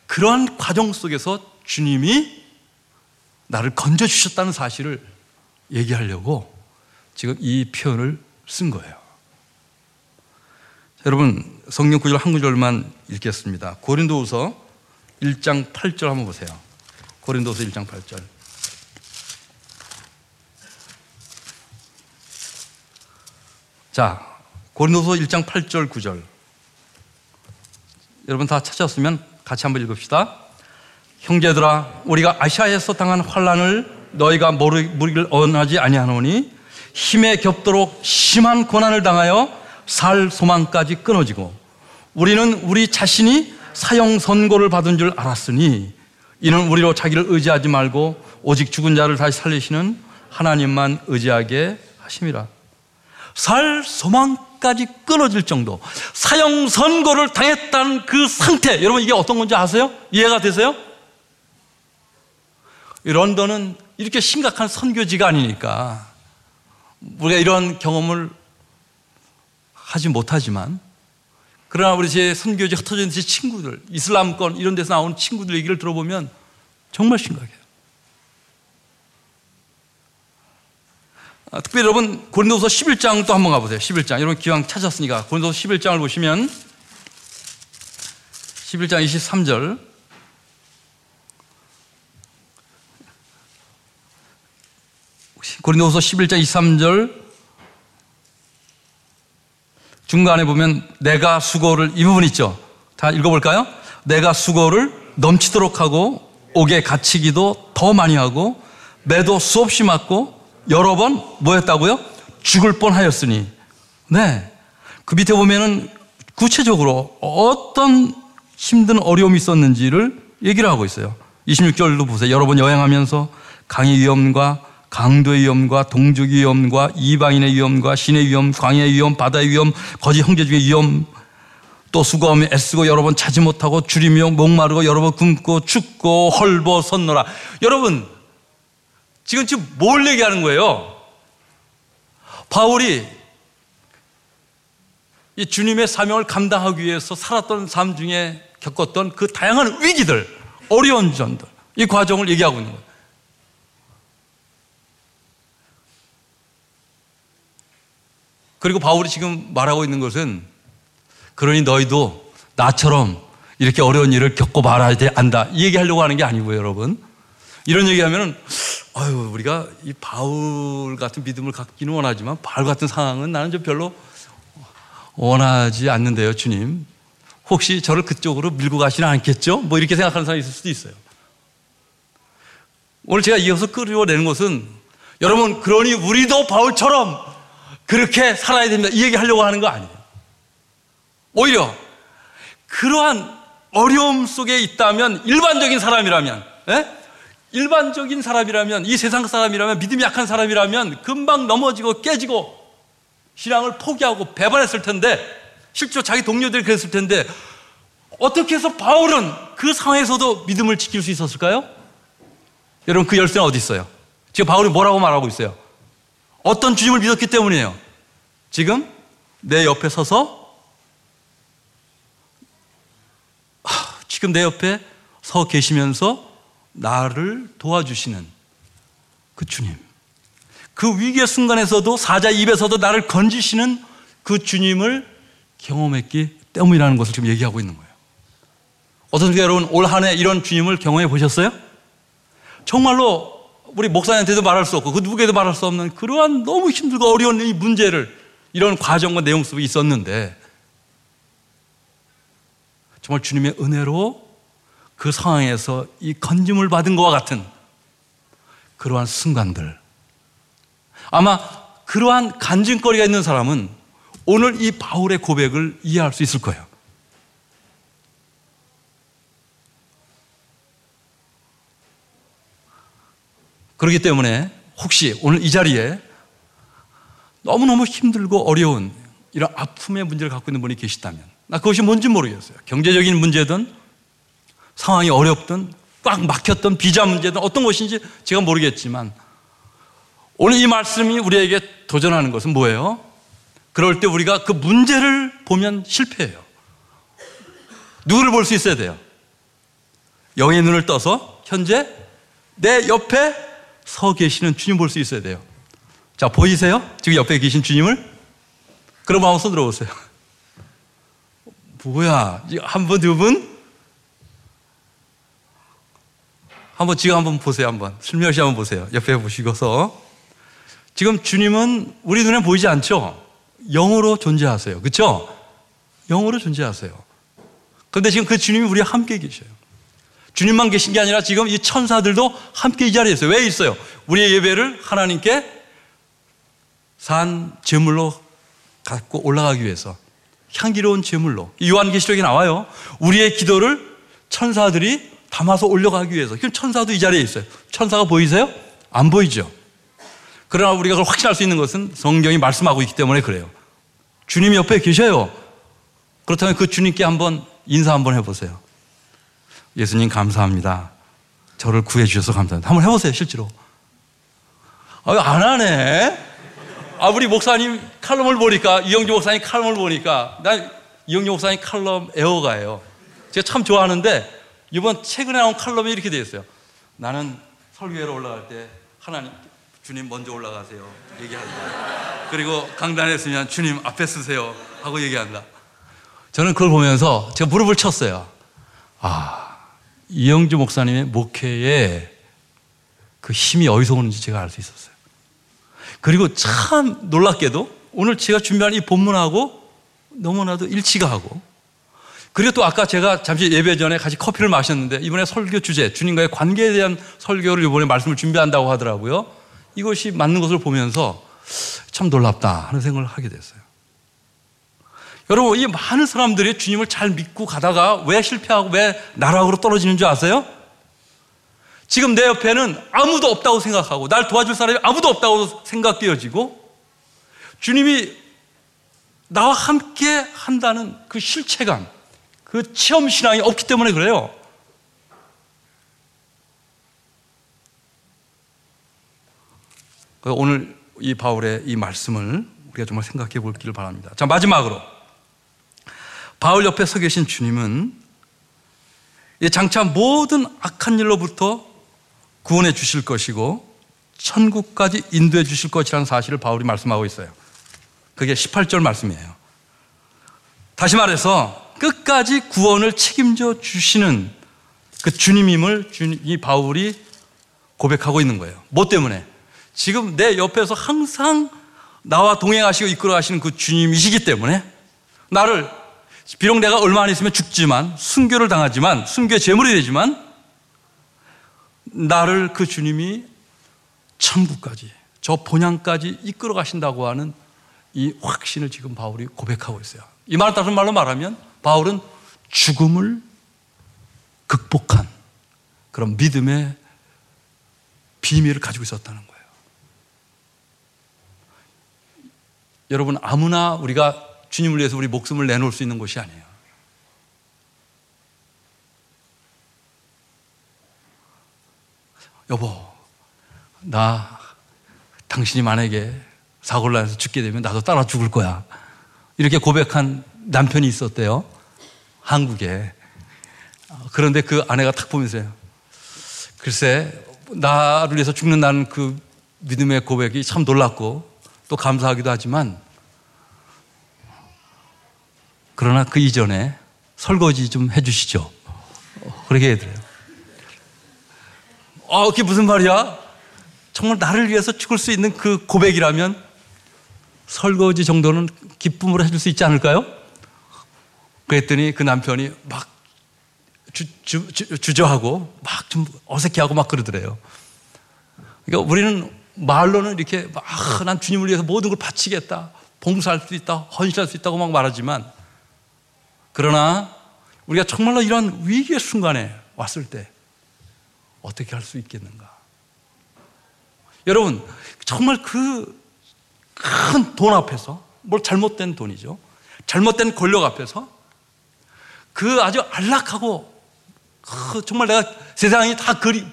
그러한 과정 속에서 주님이 나를 건져 주셨다는 사실을 얘기하려고 지금 이 표현을 쓴 거예요. 여러분, 성경 구절 한 구절만 읽겠습니다. 고린도후서 1장 8절 한번 보세요. 고린도서 1장 8절. 자, 고린도서 1장 8절 9절. 여러분 다 찾았으면 같이 한번 읽읍시다. 형제들아 우리가 아시아에서 당한 환란을 너희가 모르기를 원하지 아니하노니 힘에 겹도록 심한 고난을 당하여 살 소망까지 끊어지고 우리는 우리 자신이 사형 선고를 받은 줄 알았으니 이는 우리로 자기를 의지하지 말고 오직 죽은 자를 다시 살리시는 하나님만 의지하게 하심이라. 살 소망까지 끊어질 정도 사형 선고를 당했다는 그 상태 여러분 이게 어떤 건지 아세요? 이해가 되세요? 런던은 이렇게 심각한 선교지가 아니니까 우리가 이런 경험을 하지 못하지만 그러나 우리 제 선교지 있는 제 친구들 이슬람권 이런 데서 나온 친구들 얘기를 들어보면 정말 심각해요. 아, 특별히 여러분 고린도서 11장 또 한번 가보세요. 11장 여러분 기왕 찾았으니까 고린도서 11장을 보시면 11장 23절 고린도서 11장 23절 중간에 보면 내가 수고를 이 부분 있죠. 다 읽어볼까요? 내가 수고를 넘치도록 하고 옥에 갇히기도 더 많이 하고 매도 수없이 맞고 여러 번 뭐였다고요? 죽을 뻔 하였으니 네. 그 밑에 보면은 구체적으로 어떤 힘든 어려움이 있었는지를 얘기를 하고 있어요. 26절도 보세요. 여러 번 여행하면서 강의 위험과 강도의 위험과 동족의 위험과 이방인의 위험과 신의 위험, 광야의 위험, 바다의 위험, 거짓 형제 중의 위험, 또 수고하며 애쓰고 여러 번 자지 못하고 줄이며 목마르고 여러 번 굶고 춥고 헐벗 섰노라. 여러분, 지금 지금 뭘 얘기하는 거예요? 바울이 이 주님의 사명을 감당하기 위해서 살았던 삶 중에 겪었던 그 다양한 위기들, 어려운 점들, 이 과정을 얘기하고 있는 거예요. 그리고 바울이 지금 말하고 있는 것은 그러니 너희도 나처럼 이렇게 어려운 일을 겪어봐야 돼, 안다. 이 얘기 하려고 하는 게 아니고요, 여러분. 이런 얘기 하면은, 아유, 우리가 이 바울 같은 믿음을 갖기는 원하지만, 바울 같은 상황은 나는 좀 별로 원하지 않는데요, 주님. 혹시 저를 그쪽으로 밀고 가시는 않겠죠? 뭐 이렇게 생각하는 사람이 있을 수도 있어요. 오늘 제가 이어서 끌어내는 것은 여러분, 그러니 우리도 바울처럼 그렇게 살아야 됩니다. 이 얘기 하려고 하는 거 아니에요. 오히려 그러한 어려움 속에 있다면 일반적인 사람이라면 예? 일반적인 사람이라면 이 세상 사람이라면 믿음이 약한 사람이라면 금방 넘어지고 깨지고 신앙을 포기하고 배반했을 텐데 실제로 자기 동료들이 그랬을 텐데 어떻게 해서 바울은 그 상황에서도 믿음을 지킬 수 있었을까요? 여러분 그 열쇠는 어디 있어요? 지금 바울이 뭐라고 말하고 있어요? 어떤 주님을 믿었기 때문이에요. 지금 내 옆에 서서 지금 내 옆에 서 계시면서 나를 도와주시는 그 주님. 그 위기의 순간에서도 사자 입에서도 나를 건지시는 그 주님을 경험했기 때문이라는 것을 지금 얘기하고 있는 거예요. 어떻습니까, 여러분? 올 한 해 이런 주님을 경험해 보셨어요? 정말로 우리 목사님한테도 말할 수 없고 그 누구에도 말할 수 없는 그러한 너무 힘들고 어려운 이 문제를 이런 과정과 내용 속에 있었는데 정말 주님의 은혜로 그 상황에서 이 건짐을 받은 것과 같은 그러한 순간들 아마 그러한 간증거리가 있는 사람은 오늘 이 바울의 고백을 이해할 수 있을 거예요. 그렇기 때문에 혹시 오늘 이 자리에 너무너무 힘들고 어려운 이런 아픔의 문제를 갖고 있는 분이 계시다면, 나 그것이 뭔지 모르겠어요. 경제적인 문제든, 상황이 어렵든, 꽉 막혔던 비자 문제든 어떤 것인지 제가 모르겠지만, 오늘 이 말씀이 우리에게 도전하는 것은 뭐예요? 그럴 때 우리가 그 문제를 보면 실패해요. 누구를 볼 수 있어야 돼요? 영의 눈을 떠서 현재 내 옆에 서 계시는 주님 볼 수 있어야 돼요. 자, 보이세요? 지금 옆에 계신 주님을? 그럼 한번 손 들어보세요. 뭐야? 한 분, 두 분? 한번 지금 한번 보세요, 한번. 슬며시 한번 보세요. 옆에 보시고서. 지금 주님은 우리 눈에 보이지 않죠? 영으로 존재하세요. 그쵸? 영으로 존재하세요. 그런데 지금 그 주님이 우리와 함께 계셔요. 주님만 계신 게 아니라 지금 이 천사들도 함께 이 자리에 있어요. 왜 있어요? 우리의 예배를 하나님께 산 제물로 갖고 올라가기 위해서 향기로운 제물로 요한계시록에 나와요. 우리의 기도를 천사들이 담아서 올려가기 위해서. 그럼 천사도 이 자리에 있어요. 천사가 보이세요? 안 보이죠. 그러나 우리가 그걸 확신할 수 있는 것은 성경이 말씀하고 있기 때문에 그래요. 주님이 옆에 계셔요. 그렇다면 그 주님께 한번 인사 한번 해보세요. 예수님 감사합니다. 저를 구해주셔서 감사합니다. 한번 해보세요, 실제로. 아, 안 하네? 아, 우리 목사님 칼럼을 보니까, 이영주 목사님 칼럼을 보니까, 난 이영주 목사님 칼럼 애호가예요. 제가 참 좋아하는데, 이번 최근에 나온 칼럼이 이렇게 되어 있어요. 나는 설교회로 올라갈 때, 하나님, 주님 먼저 올라가세요. 얘기한다. 그리고 강단에 있으면 주님 앞에 쓰세요. 하고 얘기한다. 저는 그걸 보면서 제가 무릎을 쳤어요. 아, 이영주 목사님의 목회에 그 힘이 어디서 오는지 제가 알 수 있었어요. 그리고 참 놀랍게도 오늘 제가 준비한 이 본문하고 너무나도 일치가 하고 그리고 또 아까 제가 잠시 예배 전에 같이 커피를 마셨는데 이번에 설교 주제 주님과의 관계에 대한 설교를 이번에 말씀을 준비한다고 하더라고요. 이것이 맞는 것을 보면서 참 놀랍다 하는 생각을 하게 됐어요. 여러분, 이 많은 사람들이 주님을 잘 믿고 가다가 왜 실패하고 왜 나락으로 떨어지는 줄 아세요? 지금 내 옆에는 아무도 없다고 생각하고 날 도와줄 사람이 아무도 없다고 생각되어지고 주님이 나와 함께 한다는 그 실체감, 그 체험 신앙이 없기 때문에 그래요. 오늘 이 바울의 이 말씀을 우리가 정말 생각해 볼기를 바랍니다. 자, 마지막으로. 바울 옆에 서 계신 주님은 장차 모든 악한 일로부터 구원해 주실 것이고 천국까지 인도해 주실 것이라는 사실을 바울이 말씀하고 있어요. 그게 18절 말씀이에요. 다시 말해서 끝까지 구원을 책임져 주시는 그 주님임을 이 바울이 고백하고 있는 거예요. 뭐 때문에? 지금 내 옆에서 항상 나와 동행하시고 이끌어 가시는 그 주님이시기 때문에 나를 비록 내가 얼마 안 있으면 죽지만 순교를 당하지만 순교의 제물이 되지만 나를 그 주님이 천국까지 저 본향까지 이끌어 가신다고 하는 이 확신을 지금 바울이 고백하고 있어요. 이 말을 다른 말로 말하면 바울은 죽음을 극복한 그런 믿음의 비밀을 가지고 있었다는 거예요. 여러분 아무나 우리가 주님을 위해서 우리 목숨을 내놓을 수 있는 곳이 아니에요. 여보, 나 당신이 만약에 사고를 나서 죽게 되면 나도 따라 죽을 거야. 이렇게 고백한 남편이 있었대요. 한국에. 그런데 그 아내가 탁 보면서요. 글쎄, 나를 위해서 죽는다는 그 믿음의 고백이 참 놀랍고 또 감사하기도 하지만 그러나 그 이전에 설거지 좀 해주시죠. 어, 그렇게 얘기해요. 어, 그게 무슨 말이야? 정말 나를 위해서 죽을 수 있는 그 고백이라면 설거지 정도는 기쁨으로 해줄 수 있지 않을까요? 그랬더니 그 남편이 막 주, 주, 주 저하고 막 좀 어색해하고 막 그러더래요. 그러니까 우리는 말로는 이렇게 막, 아, 난 주님을 위해서 모든 걸 바치겠다. 봉사할 수 있다. 헌신할 수 있다고 막 말하지만 그러나 우리가 정말로 이런 위기의 순간에 왔을 때 어떻게 할 수 있겠는가? 여러분, 정말 그 큰 돈 앞에서, 뭘 잘못된 돈이죠. 잘못된 권력 앞에서 그 아주 안락하고 그 정말 내가 세상이 다 그리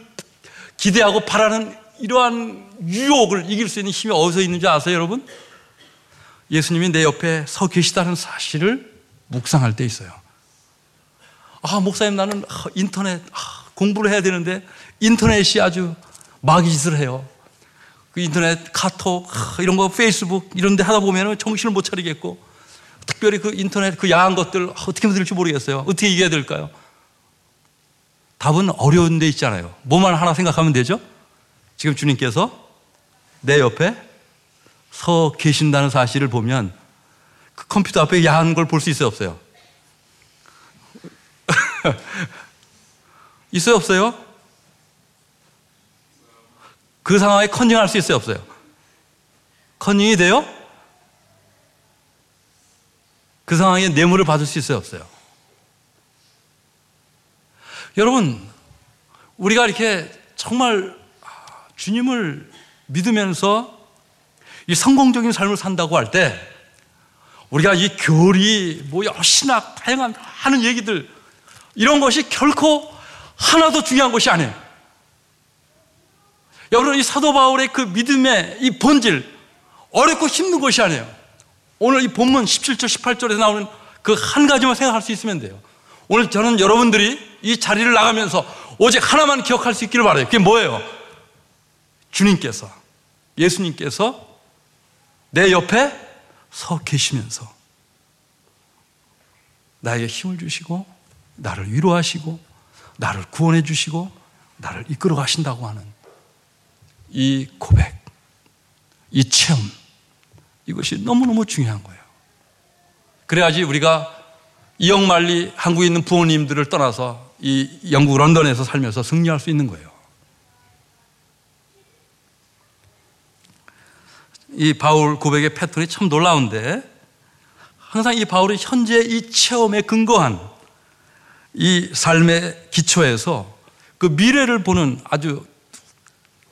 기대하고 바라는 이러한 유혹을 이길 수 있는 힘이 어디서 있는지 아세요, 여러분? 예수님이 내 옆에 서 계시다는 사실을 묵상할 때 있어요. 아, 목사님 나는 인터넷 아, 공부를 해야 되는데 인터넷이 아주 마귀짓을 해요. 그 인터넷, 카톡, 아, 이런 거, 페이스북 이런 데 하다 보면 정신을 못 차리겠고 특별히 그 인터넷 그 야한 것들 아, 어떻게 될지 모르겠어요. 어떻게 이겨야 될까요? 답은 어려운 데 있잖아요. 뭐만 하나 생각하면 되죠? 지금 주님께서 내 옆에 서 계신다는 사실을 보면 그 컴퓨터 앞에 야한 걸 볼 수 있어요, 없어요? 있어요, 없어요? 그 상황에 컨닝할 수 있어요, 없어요? 컨닝이 돼요? 그 상황에 뇌물을 받을 수 있어요, 없어요? 여러분, 우리가 이렇게 정말 주님을 믿으면서 이 성공적인 삶을 산다고 할 때 우리가 이 교리, 뭐 신학, 다양한 하는 얘기들 이런 것이 결코 하나도 중요한 것이 아니에요. 여러분, 이 사도 바울의 그 믿음의 이 본질, 어렵고 힘든 것이 아니에요. 오늘 이 본문 17절, 18절에 나오는 그 한 가지만 생각할 수 있으면 돼요. 오늘 저는 여러분들이 이 자리를 나가면서 오직 하나만 기억할 수 있기를 바라요. 그게 뭐예요? 주님께서, 예수님께서 내 옆에 서 계시면서 나에게 힘을 주시고, 나를 위로하시고, 나를 구원해 주시고, 나를 이끌어 가신다고 하는 이 고백, 이 체험, 이것이 너무너무 중요한 거예요. 그래야지 우리가 이영만리 한국에 있는 부모님들을 떠나서 이 영국 런던에서 살면서 승리할 수 있는 거예요. 이 바울 고백의 패턴이 참 놀라운데 항상 이 바울이 현재 이 체험에 근거한 이 삶의 기초에서 그 미래를 보는 아주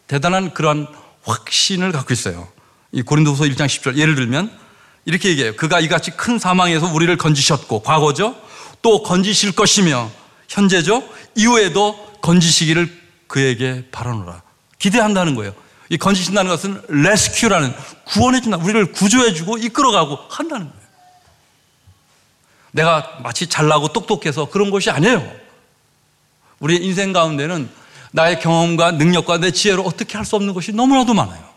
대단한 그러한 확신을 갖고 있어요. 이 고린도후서 1장 10절 예를 들면 이렇게 얘기해요. 그가 이같이 큰 사망에서 우리를 건지셨고 과거죠. 또 건지실 것이며 현재죠. 이후에도 건지시기를 그에게 바라노라. 기대한다는 거예요. 이 건지신다는 것은 레스큐라는 구원해 준다. 우리를 구조해 주고 이끌어 가고 한다는 거예요. 내가 마치 잘나고 똑똑해서 그런 것이 아니에요. 우리의 인생 가운데는 나의 경험과 능력과 내 지혜로 어떻게 할 수 없는 것이 너무나도 많아요.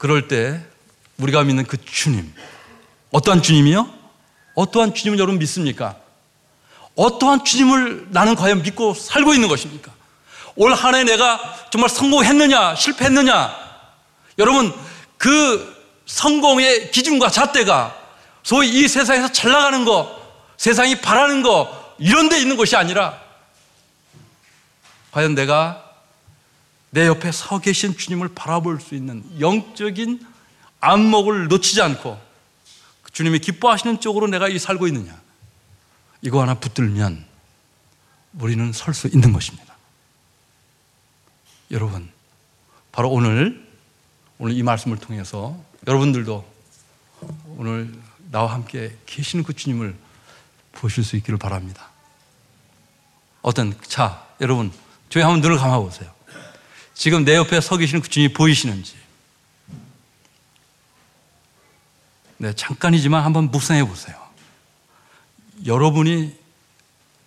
그럴 때 우리가 믿는 그 주님. 어떠한 주님이요? 어떠한 주님을 여러분 믿습니까? 어떠한 주님을 나는 과연 믿고 살고 있는 것입니까? 올 한 해 내가 정말 성공했느냐, 실패했느냐? 여러분, 그 성공의 기준과 잣대가 소위 이 세상에서 잘 나가는 거, 세상이 바라는 거, 이런 데 있는 것이 아니라, 과연 내가 내 옆에 서 계신 주님을 바라볼 수 있는 영적인 안목을 놓치지 않고 주님이 기뻐하시는 쪽으로 내가 이 살고 있느냐. 이거 하나 붙들면 우리는 설 수 있는 것입니다. 여러분, 바로 오늘, 오늘 이 말씀을 통해서 여러분들도 오늘 나와 함께 계시는 그 주님을 보실 수 있기를 바랍니다. 어떤, 자, 여러분, 저희 한번 눈을 감아보세요. 지금 내 옆에 서 계시는 그 주님이 보이시는지. 네, 잠깐이지만 한번 묵상해 보세요. 여러분이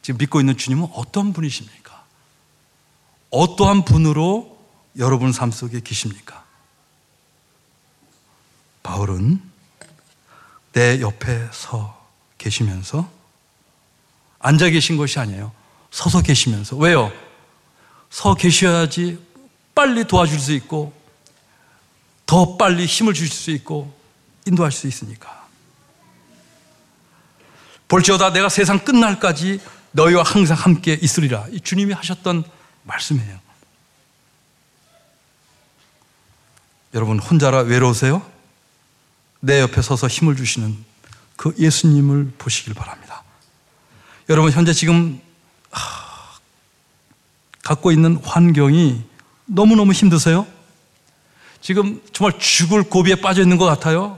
지금 믿고 있는 주님은 어떤 분이십니까? 어떠한 분으로 여러분 삶 속에 계십니까? 바울은 내 옆에 서 계시면서 앉아 계신 것이 아니에요. 서서 계시면서. 왜요? 서 계셔야지 빨리 도와줄 수 있고 더 빨리 힘을 주실 수 있고 인도할 수 있으니까. 볼지어다 내가 세상 끝날까지 너희와 항상 함께 있으리라. 이 주님이 하셨던 말씀이에요. 여러분 혼자라 외로우세요? 내 옆에 서서 힘을 주시는 그 예수님을 보시길 바랍니다. 여러분 현재 지금 하, 갖고 있는 환경이 너무너무 힘드세요? 지금 정말 죽을 고비에 빠져 있는 것 같아요?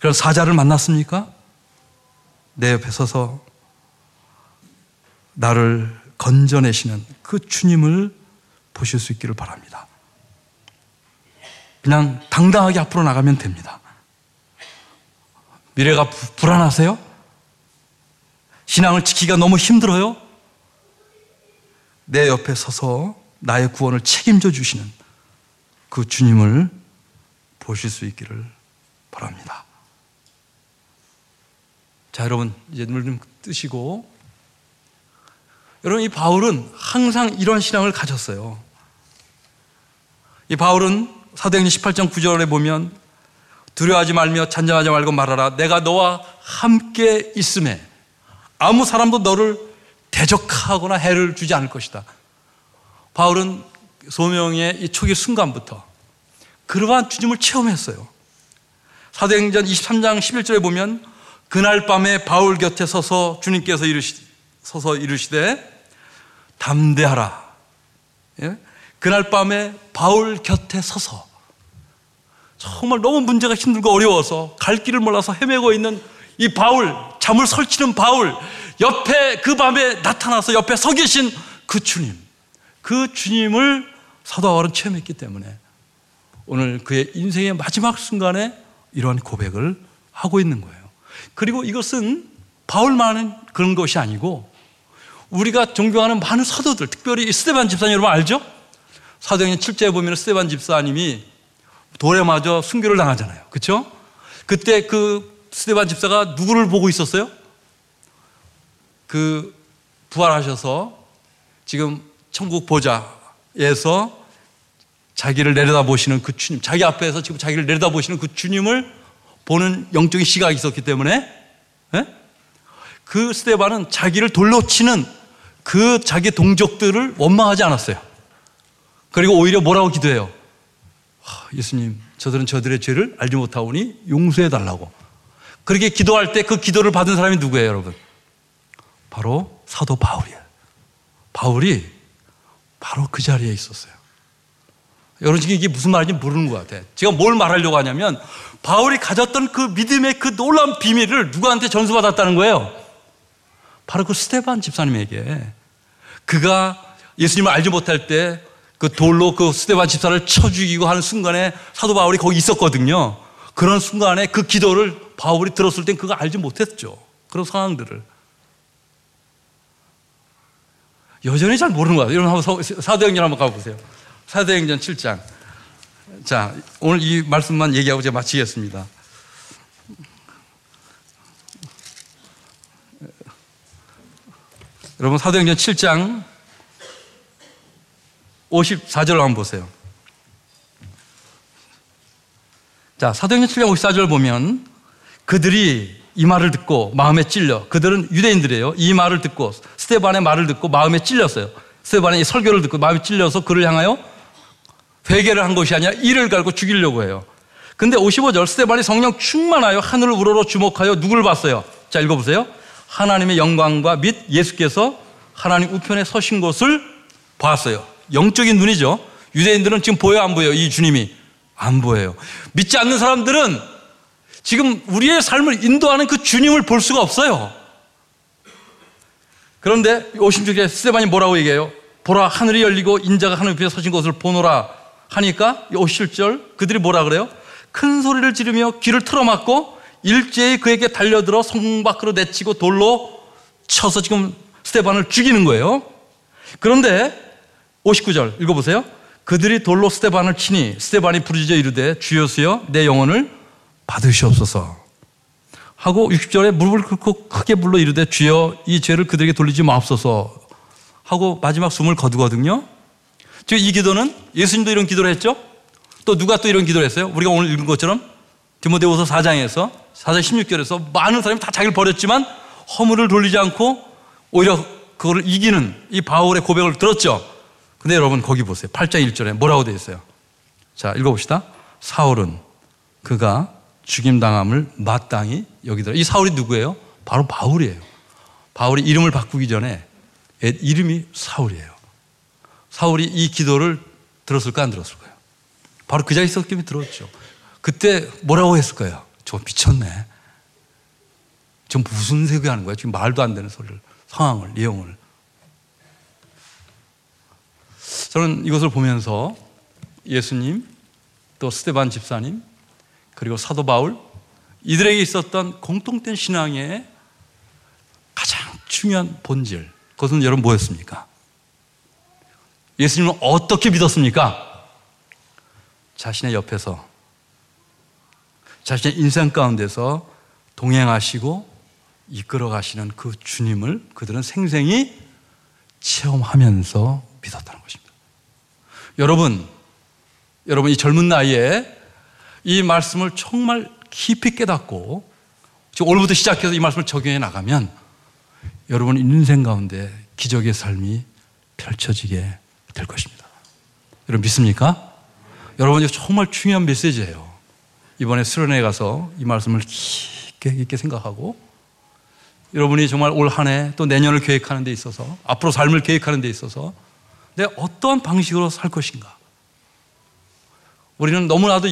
그런 사자를 만났습니까? 내 옆에 서서 나를 건져내시는 그 주님을 보실 수 있기를 바랍니다. 그냥 당당하게 앞으로 나가면 됩니다. 미래가 부, 불안하세요? 신앙을 지키기가 너무 힘들어요? 내 옆에 서서 나의 구원을 책임져 주시는 그 주님을 보실 수 있기를 바랍니다. 자, 여러분, 이제 눈을 좀 뜨시고. 여러분, 이 바울은 항상 이런 신앙을 가졌어요. 이 바울은 사도행전 18장 9절에 보면 두려워하지 말며 잔장하지 말고 말하라. 내가 너와 함께 있음에 아무 사람도 너를 대적하거나 해를 주지 않을 것이다. 바울은 소명의 이 초기 순간부터 그러한 주님을 체험했어요. 사도행전 23장 11절에 보면 그날 밤에 바울 곁에 서서 주님께서 이르시, 서서 이르시되 담대하라. 예? 그날 밤에 바울 곁에 서서 정말 너무 문제가 힘들고 어려워서 갈 길을 몰라서 헤매고 있는 이 바울, 잠을 설치는 바울, 옆에 그 밤에 나타나서 옆에 서 계신 그 주님, 그 주님을 사도 바울은 체험했기 때문에 오늘 그의 인생의 마지막 순간에 이러한 고백을 하고 있는 거예요. 그리고 이것은 바울만은 그런 것이 아니고 우리가 존경하는 많은 사도들, 특별히 스테반 집사님 여러분 알죠? 사도행전 7제에 보면 스테반 집사님이 돌에 맞아 순교를 당하잖아요. 그렇죠? 그때 그 스테반 집사가 누구를 보고 있었어요? 그 부활하셔서 지금 천국 보좌에서 자기를 내려다보시는 그 주님, 자기 앞에서 지금 자기를 내려다보시는 그 주님을 보는 영적인 시각이 있었기 때문에 예? 그 스테반은 자기를 돌로 치는 그 자기 동족들을 원망하지 않았어요. 그리고 오히려 뭐라고 기도해요? 예수님, 저들은 저들의 죄를 알지 못하오니 용서해 달라고. 그렇게 기도할 때 그 기도를 받은 사람이 누구예요, 여러분? 바로 사도 바울이에요. 바울이 바로 그 자리에 있었어요. 여러분 지금 이게 무슨 말인지 모르는 것 같아요. 제가 뭘 말하려고 하냐면 바울이 가졌던 그 믿음의 그 놀라운 비밀을 누구한테 전수받았다는 거예요. 바로 그 스테반 집사님에게. 그가 예수님을 알지 못할 때 그 돌로 그 스테반 집사를 쳐 죽이고 하는 순간에 사도 바울이 거기 있었거든요. 그런 순간에 그 기도를 바울이 들었을 땐 그거 알지 못했죠. 그런 상황들을. 여전히 잘 모르는 거예요. 여러분 한번 사도행전 한번 가보세요. 사도행전 7장. 자, 오늘 이 말씀만 얘기하고 제가 마치겠습니다. 여러분 사도행전 7장 54절 한번 보세요. 자, 사도행전 7장 54절 보면 그들이 이 말을 듣고 마음에 찔려 그들은 유대인들이에요. 이 말을 듣고 스테반의 말을 듣고 마음에 찔렸어요. 스테반의 설교를 듣고 마음에 찔려서 그를 향하여 회개를 한 것이 아니라 이를 갈고 죽이려고 해요. 근데 55절 스테반이 성령 충만하여 하늘을 우러러 주목하여 누구를 봤어요? 자 읽어보세요. 하나님의 영광과 및 예수께서 하나님 우편에 서신 것을 봤어요. 영적인 눈이죠. 유대인들은 지금 보여 안 보여? 이 주님이 안 보여요. 믿지 않는 사람들은 지금 우리의 삶을 인도하는 그 주님을 볼 수가 없어요. 그런데 56절에 스테반이 뭐라고 얘기해요? 보라 하늘이 열리고 인자가 하늘 위에 서신 것을 보노라 하니까 57절 그들이 뭐라 그래요? 큰 소리를 지르며 귀를 틀어막고 일제히 그에게 달려들어 성 밖으로 내치고 돌로 쳐서 지금 스테반을 죽이는 거예요. 그런데 59절 읽어보세요. 그들이 돌로 스테반을 치니 스테반이 부르짖어 이르되 주여수여 내 영혼을 받으시옵소서. 하고 60절에 무릎을 꿇고 크게 불러 이르되 주여 이 죄를 그들에게 돌리지 마옵소서 하고 마지막 숨을 거두거든요. 지금 이 기도는 예수님도 이런 기도를 했죠. 또 누가 또 이런 기도를 했어요? 우리가 오늘 읽은 것처럼 디모데후서 4장에서 4장 16절에서 많은 사람이 다 자기를 버렸지만 허물을 돌리지 않고 오히려 그거를 이기는 이 바울의 고백을 들었죠. 근데 여러분 거기 보세요. 8장 1절에 뭐라고 되어 있어요? 자, 읽어 봅시다. 사울은 그가 죽임당함을 마땅히 여기더라. 이 사울이 누구예요? 바로 바울이에요. 바울이 이름을 바꾸기 전에 이름이 사울이에요. 사울이 이 기도를 들었을까 안 들었을까요? 바로 그 자리에 있었기 때문에 들었죠. 그때 뭐라고 했을 거예요? 저 미쳤네. 지금 무슨 세계 하는 거야? 지금 말도 안 되는 소리를, 상황을, 내용을. 저는 이것을 보면서 예수님, 또 스테반 집사님, 그리고 사도 바울, 이들에게 있었던 공통된 신앙의 가장 중요한 본질, 그것은 여러분 뭐였습니까? 예수님은 어떻게 믿었습니까? 자신의 옆에서, 자신의 인생 가운데서 동행하시고 이끌어 가시는 그 주님을 그들은 생생히 체험하면서 믿었다는 것입니다. 여러분, 여러분 이 젊은 나이에 이 말씀을 정말 깊이 깨닫고 지금 오늘부터 시작해서 이 말씀을 적용해 나가면 여러분 인생 가운데 기적의 삶이 펼쳐지게 될 것입니다. 여러분 믿습니까? 여러분 이 정말 중요한 메시지예요. 이번에 수련회 가서 이 말씀을 깊게 깊게 생각하고 여러분이 정말 올 한 해 또 내년을 계획하는 데 있어서 앞으로 삶을 계획하는 데 있어서 내가 어떠한 방식으로 살 것인가? 우리는 너무나도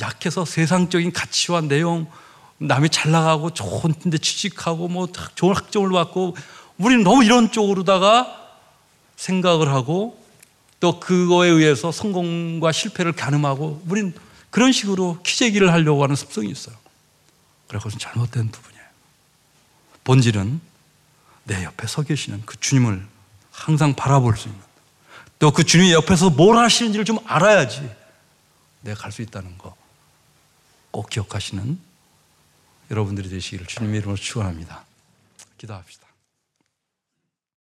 약해서 세상적인 가치와 내용, 남이 잘 나가고 좋은 데 취직하고 뭐 좋은 학점을 받고 우리는 너무 이런 쪽으로다가 생각을 하고 또 그거에 의해서 성공과 실패를 가늠하고 우리는 그런 식으로 키재기를 하려고 하는 습성이 있어요. 그래 그것은 잘못된 부분이에요. 본질은 내 옆에 서 계시는 그 주님을 항상 바라볼 수 있는 또 그 주님이 옆에서 뭘 하시는지를 좀 알아야지 내가 갈 수 있다는 거 꼭 기억하시는 여러분들이 되시기를 주님의 이름으로 축원합니다. 기도합시다.